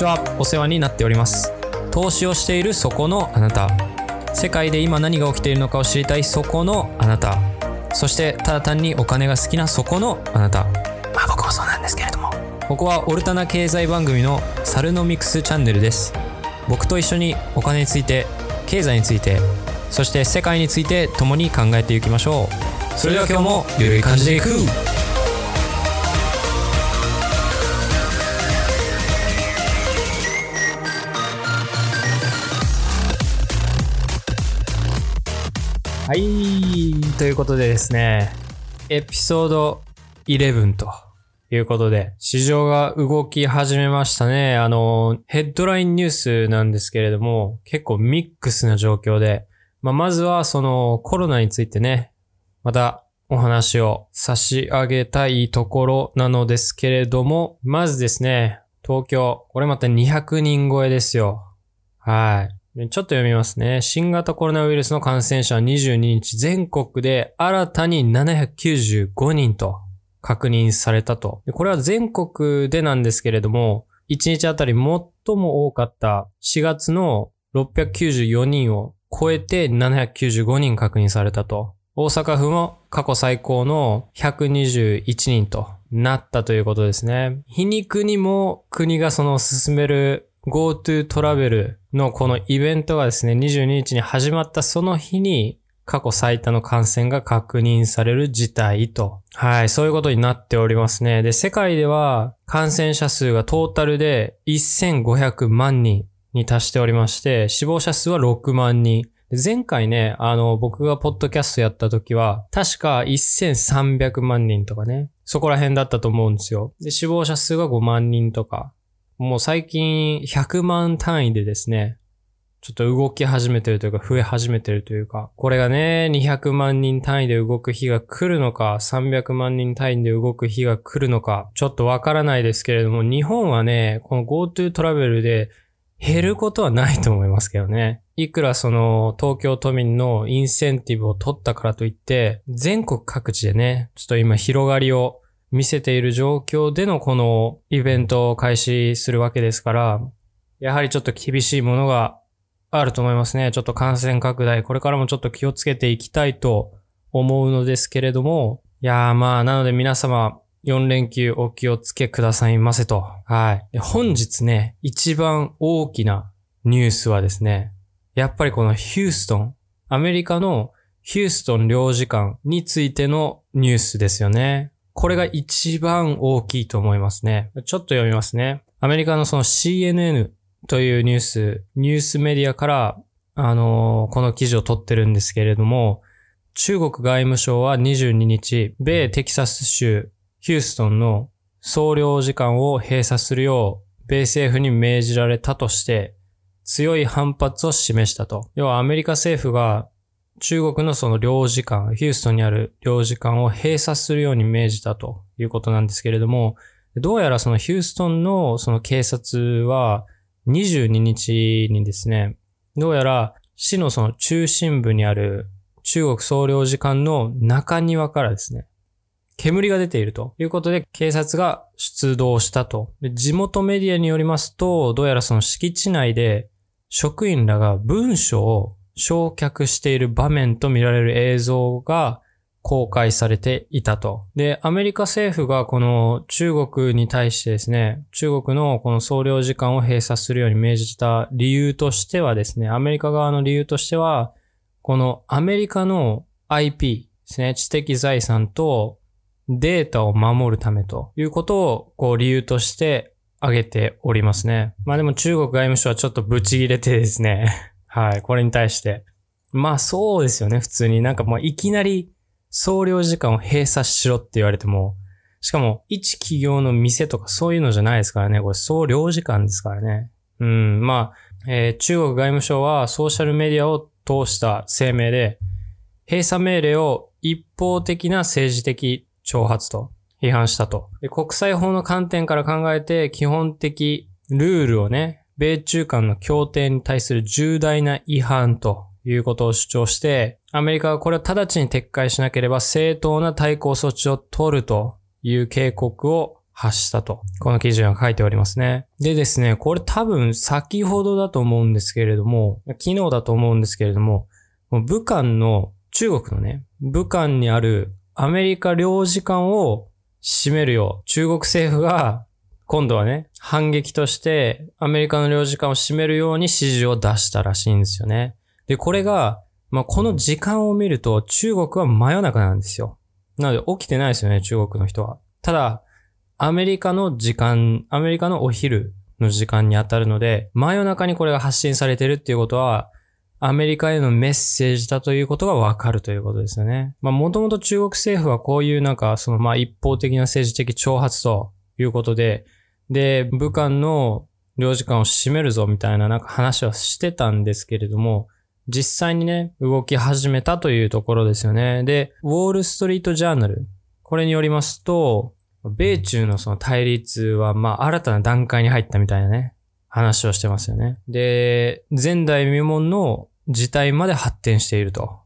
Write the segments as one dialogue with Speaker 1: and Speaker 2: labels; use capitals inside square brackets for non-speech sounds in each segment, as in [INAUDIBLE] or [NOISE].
Speaker 1: ちは。お世話になっております。投資をしているそこのあなた。世界で今何が起きているのかを知りたい。そこのあなた。そしてただ単にお金が好きなそこのあなた。まあ僕もそうなんですけれども。ここはオルタナ経済番組のサルノミクスチャンネルです。僕と一緒にお金について経済についてそして世界について共に考えていきましょう。それでは今日もゆるい感じでいくはいということでですねエピソード11ということで、市場が動き始めましたね。あの、ヘッドラインニュースなんですけれども、結構ミックスな状況で、まあ、まずはそのコロナについてね、またお話を差し上げたいところなのですけれども、まずですね、東京、これまた200人超えですよ。はい。ちょっと読みますね。新型コロナウイルスの感染者は22日、全国で新たに795人と確認されたと。これは全国でなんですけれども、1日あたり最も多かった4月の694人を超えて795人確認されたと。大阪府も過去最高の121人となったということですね。皮肉にも国がその進める GoTo トラベルのこのイベントがですね、22日に始まったその日に過去最多の感染が確認される事態と。はい、そういうことになっておりますね。で、世界では感染者数がトータルで1500万人に達しておりまして、死亡者数は6万人。前回ね、あの、僕がポッドキャストやった時は、確か1300万人とかね、そこら辺だったと思うんですよ。で、死亡者数が5万人とか、もう最近100万単位でですね、ちょっと動き始めてるというか、増え始めてるというか、これがね、200万人単位で動く日が来るのか、300万人単位で動く日が来るのか、ちょっとわからないですけれども、日本はね、この GoTo トラベルで減ることはないと思いますけどね。いくらその東京都民のインセンティブを取ったからといって、全国各地でね、ちょっと今広がりを見せている状況でのこのイベントを開始するわけですから、やはりちょっと厳しいものがあると思いますね。ちょっと感染拡大、これからもちょっと気をつけていきたいと思うのですけれども、いやーまあ、なので皆様、4連休お気をつけくださいませと。はい。本日ね、一番大きなニュースはですね、やっぱりこのヒューストン、アメリカのヒューストン領事館についてのニュースですよね。これが一番大きいと思いますね。ちょっと読みますね。アメリカのその CNN というニュース、ニュースメディアから、あのー、この記事を取ってるんですけれども、中国外務省は22日、米テキサス州ヒューストンの総領事館を閉鎖するよう、米政府に命じられたとして、強い反発を示したと。要はアメリカ政府が中国のその領事館、ヒューストンにある領事館を閉鎖するように命じたということなんですけれども、どうやらそのヒューストンのその警察は、22日にですね、どうやら市のその中心部にある中国総領事館の中庭からですね、煙が出ているということで警察が出動したと。地元メディアによりますと、どうやらその敷地内で職員らが文書を焼却している場面と見られる映像が公開されていたと。で、アメリカ政府がこの中国に対してですね、中国のこの総領事館を閉鎖するように命じた理由としてはですね、アメリカ側の理由としては、このアメリカの IP ですね、知的財産とデータを守るためということをこう理由として挙げておりますね。まあでも中国外務省はちょっとブチ切れてですね、はい、これに対して。まあそうですよね、普通に。なんかもういきなり総領事館を閉鎖しろって言われても、しかも、一企業の店とかそういうのじゃないですからね。これ総領事館ですからね。うん、まあ、えー、中国外務省はソーシャルメディアを通した声明で、閉鎖命令を一方的な政治的挑発と批判したと。で国際法の観点から考えて基本的ルールをね、米中間の協定に対する重大な違反ということを主張して、アメリカはこれを直ちに撤回しなければ正当な対抗措置を取るという警告を発したと。この記事には書いておりますね。でですね、これ多分先ほどだと思うんですけれども、昨日だと思うんですけれども、もう武漢の、中国のね、武漢にあるアメリカ領事館を閉めるよう、中国政府が今度はね、反撃としてアメリカの領事館を閉めるように指示を出したらしいんですよね。で、これが、まあ、この時間を見ると中国は真夜中なんですよ。なので起きてないですよね、中国の人は。ただ、アメリカの時間、アメリカのお昼の時間に当たるので、真夜中にこれが発信されてるっていうことは、アメリカへのメッセージだということがわかるということですよね。まあもともと中国政府はこういうなんかそのまあ一方的な政治的挑発ということで、で、武漢の領事館を閉めるぞみたいななんか話はしてたんですけれども、実際にね、動き始めたというところですよね。で、ウォールストリートジャーナル。これによりますと、米中のその対立は、まあ、新たな段階に入ったみたいなね、話をしてますよね。で、前代未聞の事態まで発展していると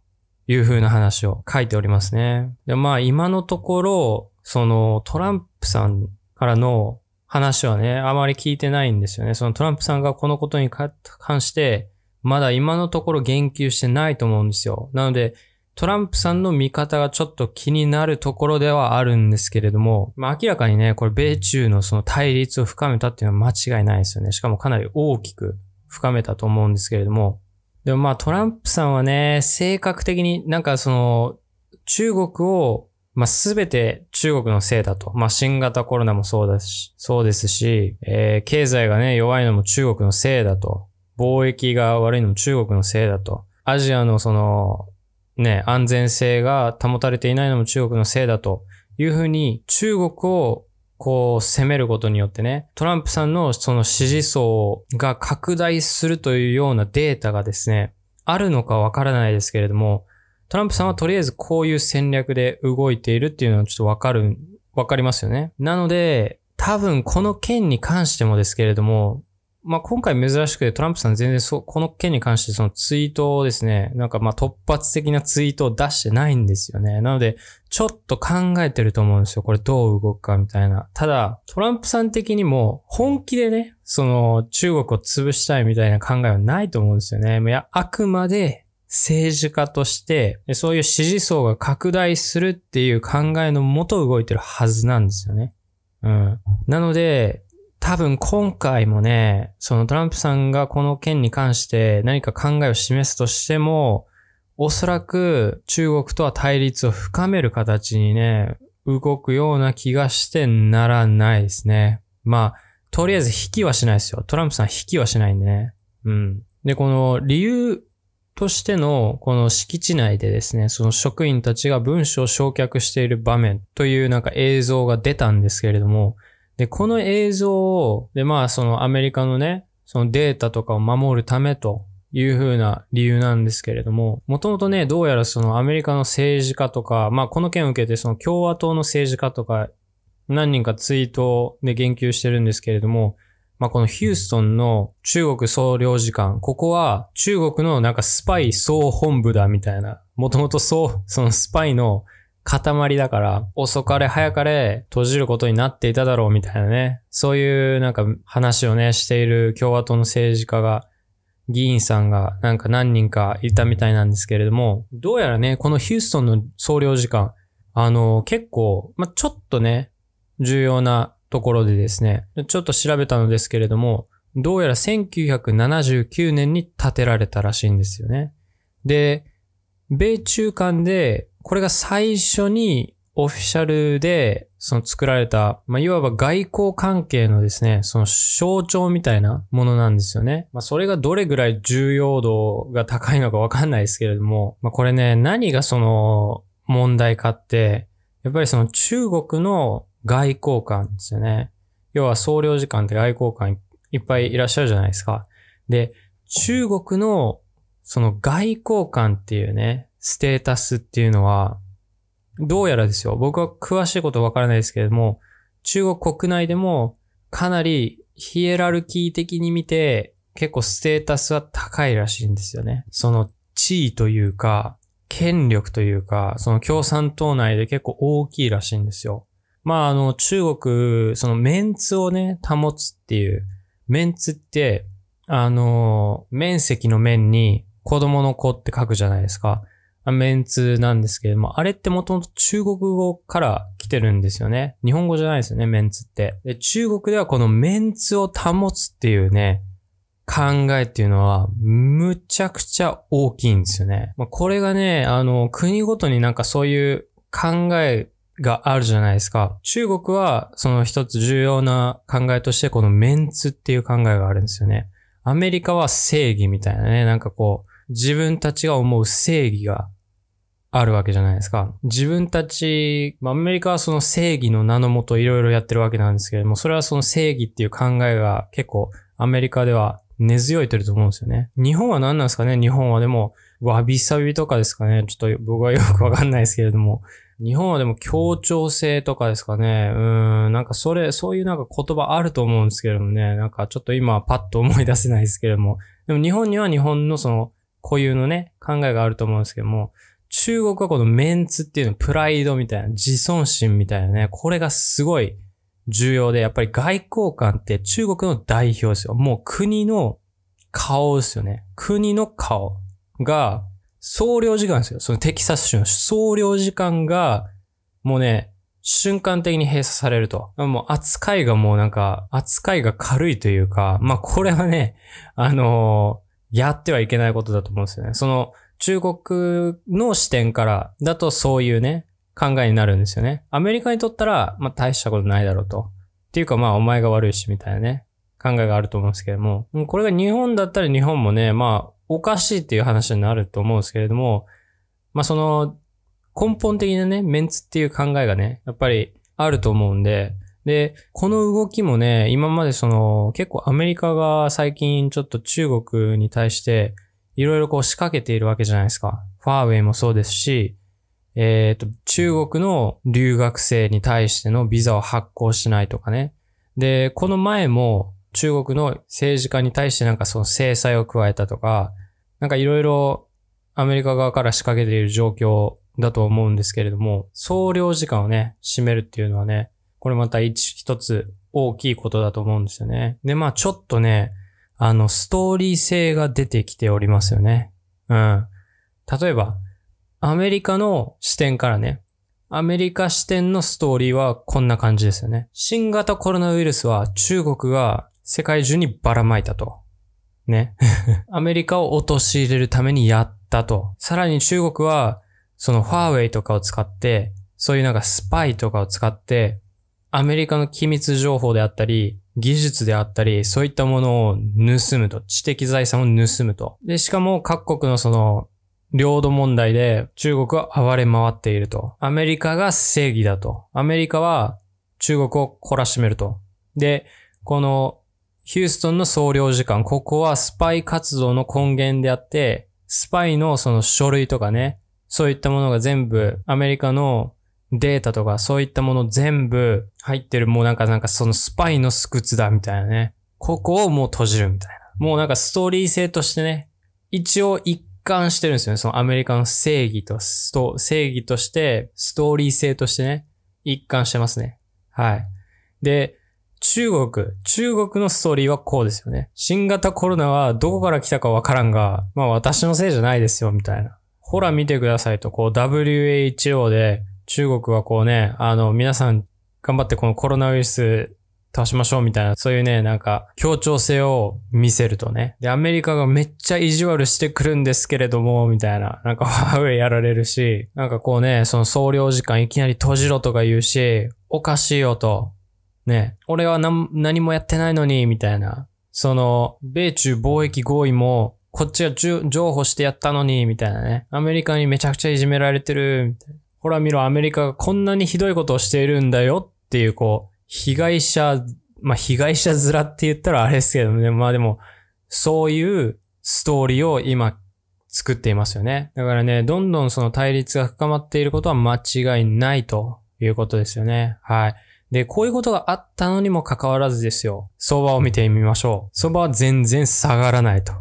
Speaker 1: いう風な話を書いておりますね。で、まあ、今のところ、そのトランプさんからの話はね、あまり聞いてないんですよね。そのトランプさんがこのことに関して、まだ今のところ言及してないと思うんですよ。なので、トランプさんの見方がちょっと気になるところではあるんですけれども、まあ明らかにね、これ米中のその対立を深めたっていうのは間違いないですよね。しかもかなり大きく深めたと思うんですけれども、でもまあトランプさんはね、性格的になんかその中国をまあ、すべて中国のせいだと。まあ、新型コロナもそうだし、そうですし、えー、経済がね、弱いのも中国のせいだと。貿易が悪いのも中国のせいだと。アジアのその、ね、安全性が保たれていないのも中国のせいだというふうに、中国をこう攻めることによってね、トランプさんのその支持層が拡大するというようなデータがですね、あるのかわからないですけれども、トランプさんはとりあえずこういう戦略で動いているっていうのはちょっとわかる、わかりますよね。なので、多分この件に関してもですけれども、まあ、今回珍しくてトランプさん全然そう、この件に関してそのツイートをですね、なんかま突発的なツイートを出してないんですよね。なので、ちょっと考えてると思うんですよ。これどう動くかみたいな。ただ、トランプさん的にも本気でね、その中国を潰したいみたいな考えはないと思うんですよね。いや、あくまで政治家として、そういう支持層が拡大するっていう考えのもと動いてるはずなんですよね。うん。なので、多分今回もね、そのトランプさんがこの件に関して何か考えを示すとしても、おそらく中国とは対立を深める形にね、動くような気がしてならないですね。まあ、とりあえず引きはしないですよ。トランプさん引きはしないんでね。うん。で、この理由としてのこの敷地内でですね、その職員たちが文書を焼却している場面というなんか映像が出たんですけれども、で、この映像を、で、まあそのアメリカのね、そのデータとかを守るためという風な理由なんですけれども、もともとね、どうやらそのアメリカの政治家とか、まあこの件を受けてその共和党の政治家とか何人かツイートで言及してるんですけれども、まあ、このヒューストンの中国総領事館、ここは中国のなんかスパイ総本部だみたいな、もともとそう、そのスパイの塊だから、遅かれ早かれ閉じることになっていただろうみたいなね、そういうなんか話をね、している共和党の政治家が、議員さんがなんか何人かいたみたいなんですけれども、どうやらね、このヒューストンの総領事館、あの、結構、まあ、ちょっとね、重要なところでですね、ちょっと調べたのですけれども、どうやら1979年に建てられたらしいんですよね。で、米中間で、これが最初にオフィシャルで、その作られた、まあ、いわば外交関係のですね、その象徴みたいなものなんですよね。まあ、それがどれぐらい重要度が高いのかわかんないですけれども、まあ、これね、何がその問題かって、やっぱりその中国の外交官ですよね。要は総領事館って外交官いっぱいいらっしゃるじゃないですか。で、中国のその外交官っていうね、ステータスっていうのは、どうやらですよ。僕は詳しいことわからないですけれども、中国国内でもかなりヒエラルキー的に見て結構ステータスは高いらしいんですよね。その地位というか、権力というか、その共産党内で結構大きいらしいんですよ。まあ、あの、中国、そのメンツをね、保つっていう、メンツって、あの、面積の面に子供の子って書くじゃないですか。メンツなんですけれども、あれってもともと中国語から来てるんですよね。日本語じゃないですよね、メンツって。で、中国ではこのメンツを保つっていうね、考えっていうのは、むちゃくちゃ大きいんですよね。まあ、これがね、あの、国ごとになんかそういう考えがあるじゃないですか。中国は、その一つ重要な考えとして、このメンツっていう考えがあるんですよね。アメリカは正義みたいなね、なんかこう、自分たちが思う正義があるわけじゃないですか。自分たち、アメリカはその正義の名のもといろいろやってるわけなんですけれども、それはその正義っていう考えが結構アメリカでは根強いてると思うんですよね。日本は何なんですかね？日本はでも、わびさびとかですかね？ちょっと僕はよくわかんないですけれども。日本はでも協調性とかですかね。うん、なんかそれ、そういうなんか言葉あると思うんですけれどもね。なんかちょっと今パッと思い出せないですけれども。でも日本には日本のその固有のね、考えがあると思うんですけども、中国はこのメンツっていうの、プライドみたいな、自尊心みたいなね、これがすごい重要で、やっぱり外交官って中国の代表ですよ。もう国の顔ですよね。国の顔が、総領事館ですよ。そのテキサス州の総領事館が、もうね、瞬間的に閉鎖されると。もう扱いがもうなんか、扱いが軽いというか、まあこれはね、あのー、やってはいけないことだと思うんですよね。その中国の視点からだとそういうね、考えになるんですよね。アメリカにとったら、まあ大したことないだろうと。っていうかまあお前が悪いしみたいなね。考えがあると思うんですけども、これが日本だったら日本もね、まあ、おかしいっていう話になると思うんですけれども、まあその、根本的なね、メンツっていう考えがね、やっぱりあると思うんで、で、この動きもね、今までその、結構アメリカが最近ちょっと中国に対して、いろいろこう仕掛けているわけじゃないですか。ファーウェイもそうですし、えっ、ー、と、中国の留学生に対してのビザを発行しないとかね。で、この前も、中国の政治家に対してなんかその制裁を加えたとか、なんかいろいろアメリカ側から仕掛けている状況だと思うんですけれども、総領事館をね、占めるっていうのはね、これまた一一つ大きいことだと思うんですよね。で、まあちょっとね、あの、ストーリー性が出てきておりますよね。うん。例えば、アメリカの視点からね、アメリカ視点のストーリーはこんな感じですよね。新型コロナウイルスは中国が世界中にばらまいたと。ね。[LAUGHS] アメリカを陥れるためにやったと。さらに中国は、そのファーウェイとかを使って、そういうなんかスパイとかを使って、アメリカの機密情報であったり、技術であったり、そういったものを盗むと。知的財産を盗むと。で、しかも各国のその、領土問題で中国は暴れ回っていると。アメリカが正義だと。アメリカは中国を懲らしめると。で、このヒューストンの総領事館、ここはスパイ活動の根源であって、スパイのその書類とかね、そういったものが全部アメリカのデータとかそういったもの全部入ってるもうなんかなんかそのスパイのスクツだみたいなね。ここをもう閉じるみたいな。もうなんかストーリー性としてね、一応一貫してるんですよね。そのアメリカの正義と、正義としてストーリー性としてね、一貫してますね。はい。で、中国、中国のストーリーはこうですよね。新型コロナはどこから来たかわからんが、まあ私のせいじゃないですよ、みたいな。ほら見てくださいと、こう WHO で中国はこうね、あの皆さん頑張ってこのコロナウイルス倒しましょうみたいな、そういうね、なんか協調性を見せるとね。で、アメリカがめっちゃ意地悪してくるんですけれども、みたいな。なんかファーウェイやられるし、なんかこうね、その総領事館いきなり閉じろとか言うし、おかしいよと。ね、俺は何何もやってないのに、みたいな。その、米中貿易合意も、こっちが譲歩してやったのに、みたいなね。アメリカにめちゃくちゃいじめられてる、みたいな。ほら見ろ、アメリカがこんなにひどいことをしているんだよっていう、こう、被害者、まあ、被害者面って言ったらあれですけどね。まあでも、そういうストーリーを今作っていますよね。だからね、どんどんその対立が深まっていることは間違いないということですよね。はい。で、こういうことがあったのにもかかわらずですよ。相場を見てみましょう。相場は全然下がらないと。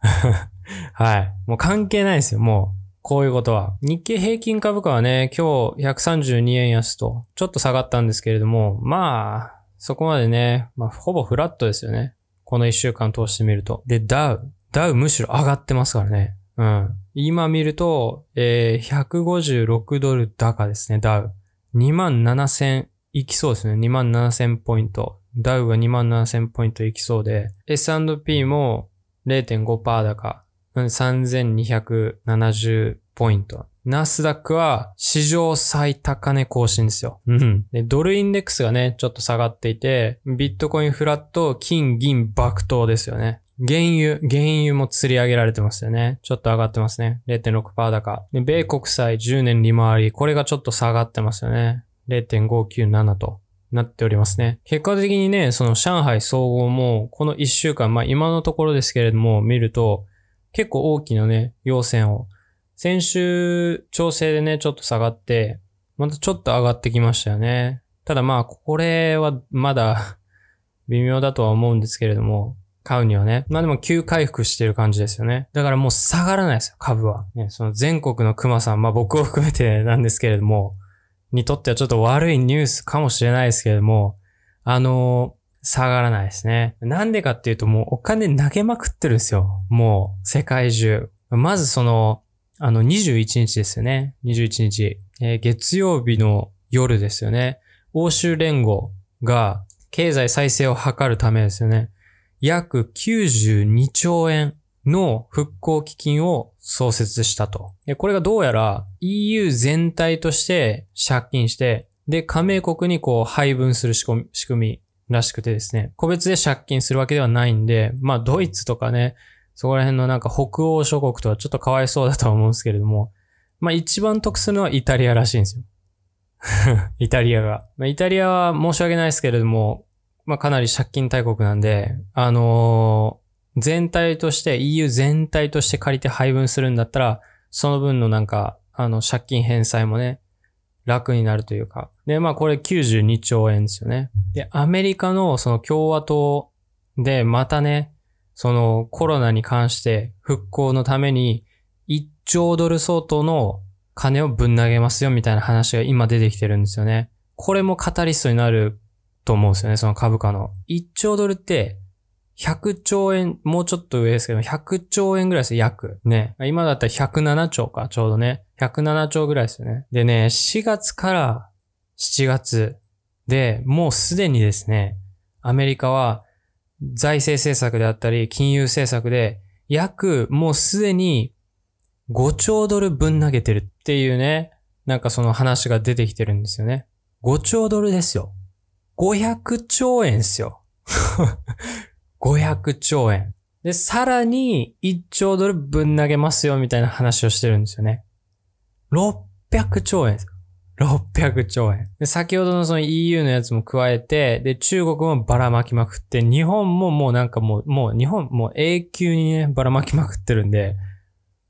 Speaker 1: [LAUGHS] はい。もう関係ないですよ。もう、こういうことは。日経平均株価はね、今日132円安と、ちょっと下がったんですけれども、まあ、そこまでね、まあ、ほぼフラットですよね。この一週間通してみると。で、ダウ。ダウむしろ上がってますからね。うん。今見ると、えー、156ドル高ですね、ダウ。27,000いきそうですね。2万7000ポイント。ダウが2万7000ポイントいきそうで、S&P も0.5%高。3270ポイント。ナスダックは史上最高値更新ですよ。うん。で、ドルインデックスがね、ちょっと下がっていて、ビットコインフラット、金、銀、爆投ですよね。原油、原油も釣り上げられてますよね。ちょっと上がってますね。0.6%高。で、米国債10年利回り、これがちょっと下がってますよね。0.597となっておりますね。結果的にね、その上海総合も、この1週間、まあ今のところですけれども、見ると、結構大きなね、要線を、先週調整でね、ちょっと下がって、またちょっと上がってきましたよね。ただまあ、これはまだ微妙だとは思うんですけれども、買うにはね。まあでも急回復してる感じですよね。だからもう下がらないですよ、株は。ね、その全国の熊さん、まあ僕を含めてなんですけれども、にとってはちょっと悪いニュースかもしれないですけれども、あのー、下がらないですね。なんでかっていうともうお金投げまくってるんですよ。もう世界中。まずその、あの21日ですよね。21日。えー、月曜日の夜ですよね。欧州連合が経済再生を図るためですよね。約92兆円の復興基金を創設したと。で、これがどうやら EU 全体として借金して、で、加盟国にこう配分する仕組みらしくてですね、個別で借金するわけではないんで、まあドイツとかね、そこら辺のなんか北欧諸国とはちょっとかわいそうだとは思うんですけれども、まあ一番得するのはイタリアらしいんですよ。[LAUGHS] イタリアが。まあ、イタリアは申し訳ないですけれども、まあかなり借金大国なんで、あのー、全体として EU 全体として借りて配分するんだったら、その分のなんか、あの借金返済もね、楽になるというか。で、まあこれ92兆円ですよね。で、アメリカのその共和党でまたね、そのコロナに関して復興のために1兆ドル相当の金をぶん投げますよみたいな話が今出てきてるんですよね。これもカタリストになると思うんですよね、その株価の。1兆ドルって、100兆円、もうちょっと上ですけど、100兆円ぐらいですよ約。ね。今だったら107兆か、ちょうどね。107兆ぐらいですよね。でね、4月から7月で、もうすでにですね、アメリカは財政政策であったり、金融政策で、約もうすでに5兆ドルぶん投げてるっていうね、なんかその話が出てきてるんですよね。5兆ドルですよ。500兆円っすよ。500兆円。で、さらに1兆ドルぶん投げますよみたいな話をしてるんですよね。600兆円です600兆円。で、先ほどのその EU のやつも加えて、で、中国もばらまきまくって、日本ももうなんかもう、もう日本もう永久にね、ばらまきまくってるんで、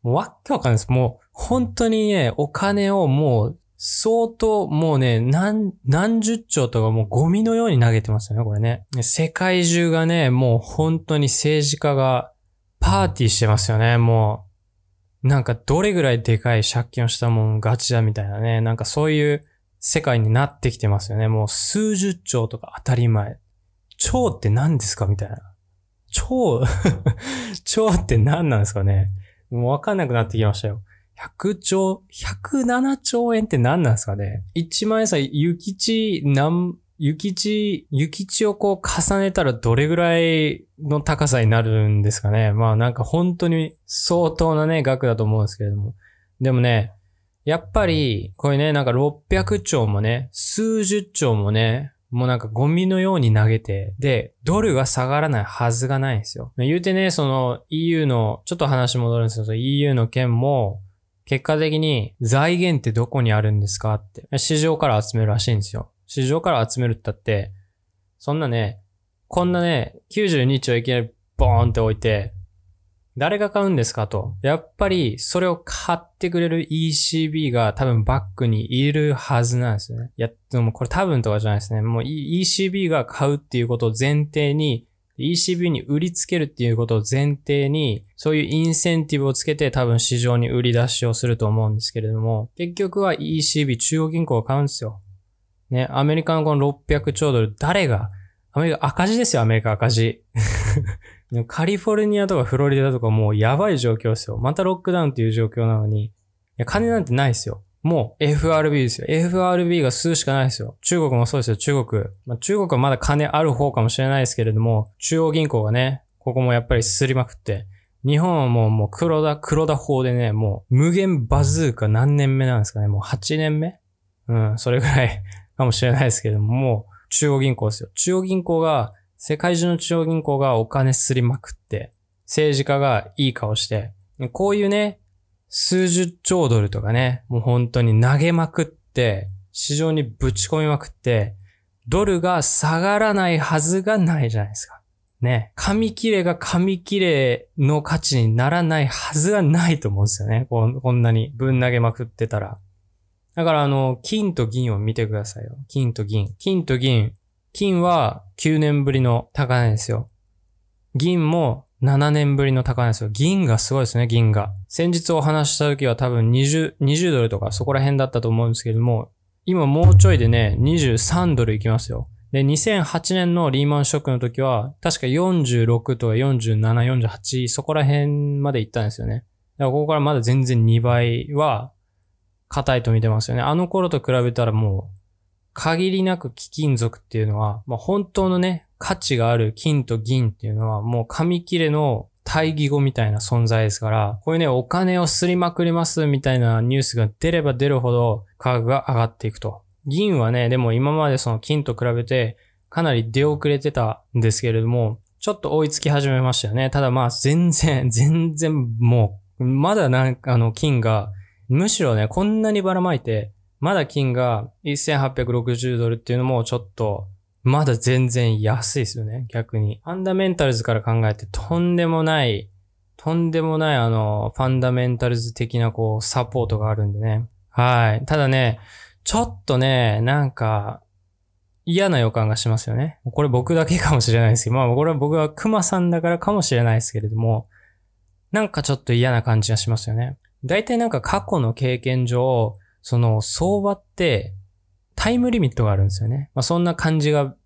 Speaker 1: もうわっけわかんないです。もう本当にね、お金をもう相当もうね、何、何十兆とかもうゴミのように投げてますよね、これね。世界中がね、もう本当に政治家がパーティーしてますよね、もう。なんかどれぐらいでかい借金をしたもんガチだみたいなね。なんかそういう世界になってきてますよね。もう数十兆とか当たり前。兆って何ですかみたいな。兆 [LAUGHS] 兆って何なんですかねもうわかんなくなってきましたよ。100兆、107兆円って何なんですかね ?1 万円さ、諭吉、何、諭吉、諭吉をこう重ねたらどれぐらいの高さになるんですかね？まあなんか本当に相当なね、額だと思うんですけれども。でもね、やっぱり、これね、なんか600兆もね、数十兆もね、もうなんかゴミのように投げて、で、ドルが下がらないはずがないんですよ。言うてね、その EU の、ちょっと話戻るんですけど、EU の件も、結果的に財源ってどこにあるんですかって。市場から集めるらしいんですよ。市場から集めるったって、そんなね、こんなね、92兆いきなりボーンって置いて、誰が買うんですかと。やっぱり、それを買ってくれる ECB が多分バックにいるはずなんですよね。いや、でもこれ多分とかじゃないですね。もう ECB が買うっていうことを前提に ECB に売りつけるっていうことを前提に、そういうインセンティブをつけて多分市場に売り出しをすると思うんですけれども、結局は ECB 中央銀行が買うんですよ。ね、アメリカのこの600兆ドル、誰が、アメリカ赤字ですよ、アメリカ赤字。[LAUGHS] カリフォルニアとかフロリダとかもうやばい状況ですよ。またロックダウンっていう状況なのに、いや、金なんてないですよ。もう FRB ですよ。FRB が吸うしかないですよ。中国もそうですよ、中国。まあ、中国はまだ金ある方かもしれないですけれども、中央銀行がね、ここもやっぱりすりまくって、日本はもう、もう黒田、黒田法でね、もう無限バズーカ何年目なんですかね。もう8年目？うん、それぐらい [LAUGHS] かもしれないですけれども、もう中央銀行ですよ。中央銀行が、世界中の中央銀行がお金すりまくって、政治家がいい顔して、こういうね、数十兆ドルとかね、もう本当に投げまくって、市場にぶち込みまくって、ドルが下がらないはずがないじゃないですか。ね。紙切れが紙切れの価値にならないはずがないと思うんですよね。ここんなにぶん投げまくってたら。だからあの、金と銀を見てくださいよ。金と銀。金と銀。金は9年ぶりの高値ですよ。銀も7年ぶりの高値ですよ。銀がすごいですね、銀が。先日お話した時は多分20、20ドルとかそこら辺だったと思うんですけども、今もうちょいでね、23ドルいきますよ。で、2008年のリーマンショックの時は、確か46とか47、48、そこら辺まで行ったんですよね。だからここからまだ全然2倍は硬いと見てますよね。あの頃と比べたらもう、限りなく貴金属っていうのは、まあ、本当のね、価値がある金と銀っていうのは、もう紙切れの対義語みたいな存在ですから、こういうね、お金をすりまくりますみたいなニュースが出れば出るほど価格が上がっていくと。銀はね、でも今までその金と比べてかなり出遅れてたんですけれども、ちょっと追いつき始めましたよね。ただまあ全然、[LAUGHS] 全然もう、まだなんかあの金がむしろね、こんなにばらまいて、まだ金が1860ドルっていうのもちょっと、まだ全然安いですよね、逆に。ファンダメンタルズから考えてとんでもない、とんでもないあの、ファンダメンタルズ的なこう、サポートがあるんでね。はい。ただね、ちょっとね、なんか、嫌な予感がしますよね。これ僕だけかもしれないですけど、まあこれは僕は熊さんだからかもしれないですけれども、なんかちょっと嫌な感じがしますよね。大体なんか過去の経験上、その相場ってタイムリミットがあるんですよね。まあそんな感じが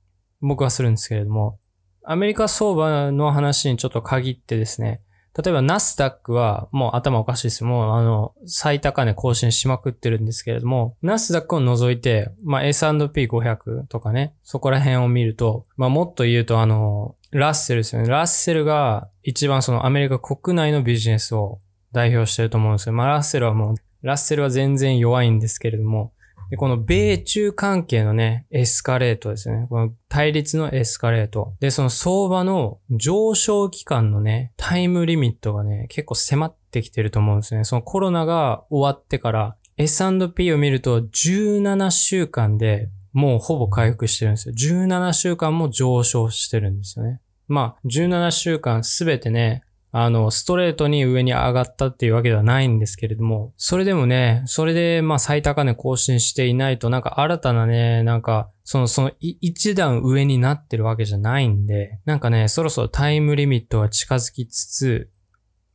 Speaker 1: 僕はするんですけれども、アメリカ相場の話にちょっと限ってですね、例えばナスダックはもう頭おかしいです。もうあの、最高値更新しまくってるんですけれども、ナスダックを除いて、まあ S&P500 とかね、そこら辺を見ると、まあもっと言うとあの、ラッセルですよね。ラッセルが一番そのアメリカ国内のビジネスを代表してると思うんですよ。まあ、ラッセルはもう、ラッセルは全然弱いんですけれども、でこの米中関係のね、エスカレートですね。この対立のエスカレート。で、その相場の上昇期間のね、タイムリミットがね、結構迫ってきてると思うんですね。そのコロナが終わってから S&P を見ると17週間でもうほぼ回復してるんですよ。17週間も上昇してるんですよね。まあ、17週間すべてね、あの、ストレートに上に上がったっていうわけではないんですけれども、それでもね、それでまあ最高値更新していないと、なんか新たなね、なんか、その、その一段上になってるわけじゃないんで、なんかね、そろそろタイムリミットは近づきつつ、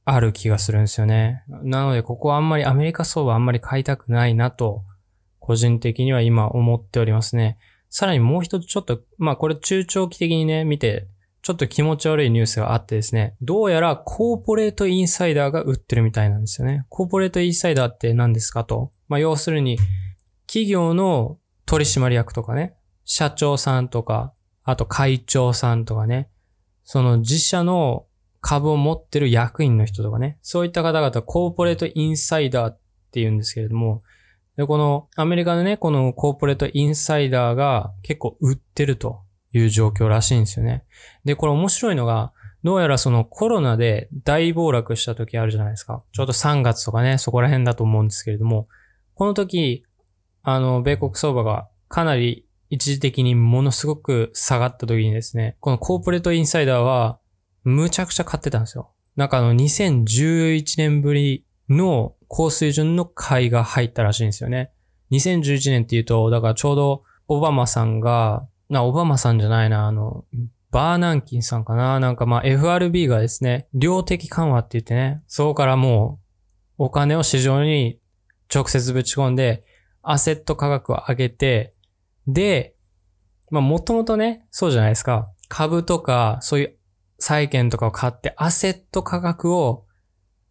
Speaker 1: ある気がするんですよね。なので、ここはあんまりアメリカ相場あんまり買いたくないなと、個人的には今思っておりますね。さらにもう一つちょっと、まあこれ中長期的にね、見てちょっと気持ち悪いニュースがあってですね、どうやらコーポレートインサイダーが売ってるみたいなんですよね。コーポレートインサイダーって何ですかと。まあ、要するに、企業の取締役とかね、社長さんとか、あと会長さんとかね、その自社の株を持ってる役員の人とかね、そういった方々、コーポレートインサイダーって言うんですけれども、で、このアメリカのね、このコーポレートインサイダーが結構売ってると。いう状況らしいんですよね。で、これ面白いのが、どうやらそのコロナで大暴落した時あるじゃないですか。ちょうど3月とかね、そこら辺だと思うんですけれども、この時、あの、米国相場がかなり一時的にものすごく下がった時にですね、このコーポレートインサイダーは、むちゃくちゃ買ってたんですよ。なんかあの、2011年ぶりの高水準の買いが入ったらしいんですよね。2011年っていうと、だからちょうどオバマさんがな、オバマさんじゃないな、あの、バーナンキンさんかななんかまあ FRB がですね、量的緩和って言ってね、そこからもうお金を市場に直接ぶち込んで、アセット価格を上げて、で、まあもともとね、そうじゃないですか。株とか、そういう債券とかを買って、アセット価格を、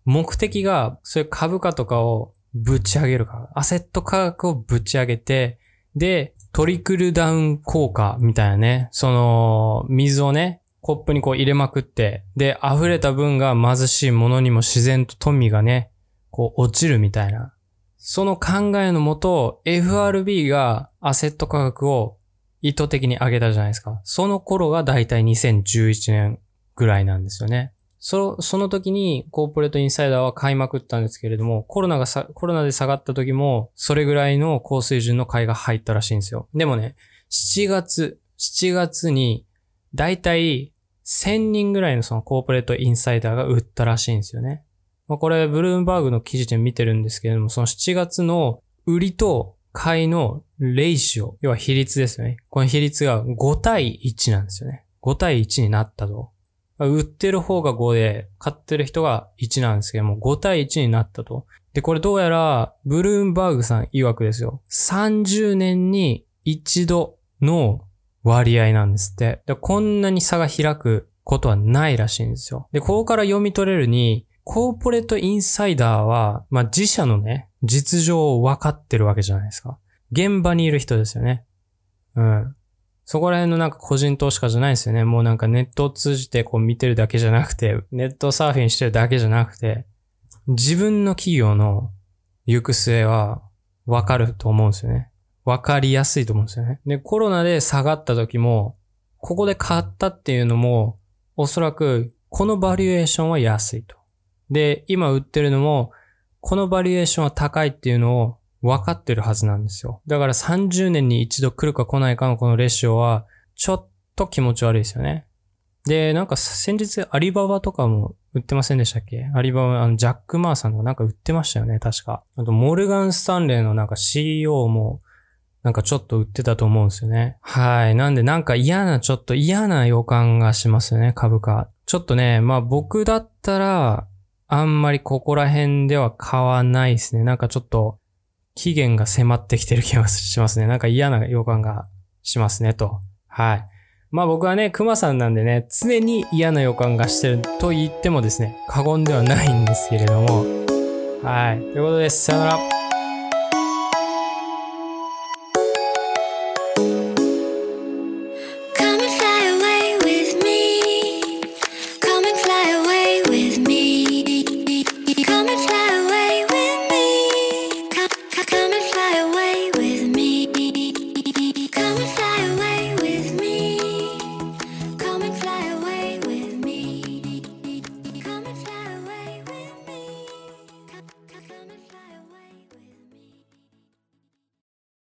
Speaker 1: 目的が、そういう株価とかをぶち上げるから。アセット価格をぶち上げて、で、トリクルダウン効果みたいなね。その、水をね、コップにこう入れまくって、で、溢れた分が貧しいものにも自然と富がね、こう落ちるみたいな。その考えのもと、FRB がアセット価格を意図的に上げたじゃないですか。その頃がだいたい2011年ぐらいなんですよね。その時にコーポレートインサイダーは買いまくったんですけれども、コロナがさ、コロナで下がった時も、それぐらいの高水準の買いが入ったらしいんですよ。でもね、7月、7月に、だいたい1000人ぐらいのそのコーポレートインサイダーが売ったらしいんですよね。まあ、これ、ブルームバーグの記事で見てるんですけれども、その7月の売りと買いのレイシオ、要は比率ですよね。この比率が5対1なんですよね。5対1になったと。売ってる方が5で、買ってる人が1なんですけども、5対1になったと。で、これどうやら、ブルームバーグさん曰くですよ。30年に一度の割合なんですって。で、こんなに差が開くことはないらしいんですよ。で、ここから読み取れるに、コーポレートインサイダーは、まあ、自社のね、実情を分かってるわけじゃないですか。現場にいる人ですよね。うん。そこら辺のなんか個人投資家じゃないですよね。もうなんかネットを通じてこう見てるだけじゃなくて、ネットサーフィンしてるだけじゃなくて、自分の企業の行く末はわかると思うんですよね。わかりやすいと思うんですよね。で、コロナで下がった時も、ここで買ったっていうのも、おそらくこのバリエーションは安いと。で、今売ってるのも、このバリエーションは高いっていうのを分かってるはずなんですよ。だから30年に一度来るか来ないかのこのレシオは、ちょっと気持ち悪いですよね。で、なんか先日アリババとかも売ってませんでしたっけ？アリババ、あの、ジャック・マーさんとかなんか売ってましたよね、確か。あと、モルガン・スタンレーのなんか CEO も、なんかちょっと売ってたと思うんですよね。はい。なんでなんか嫌な、ちょっと嫌な予感がしますよね、株価。ちょっとね、まあ僕だったら、あんまりここら辺では買わないですね。なんかちょっと、期限が迫ってきてる気がしますね。なんか嫌な予感がしますね、と。はい。まあ僕はね、熊さんなんでね、常に嫌な予感がしてると言ってもですね、過言ではないんですけれども。はい。ということです。さよなら。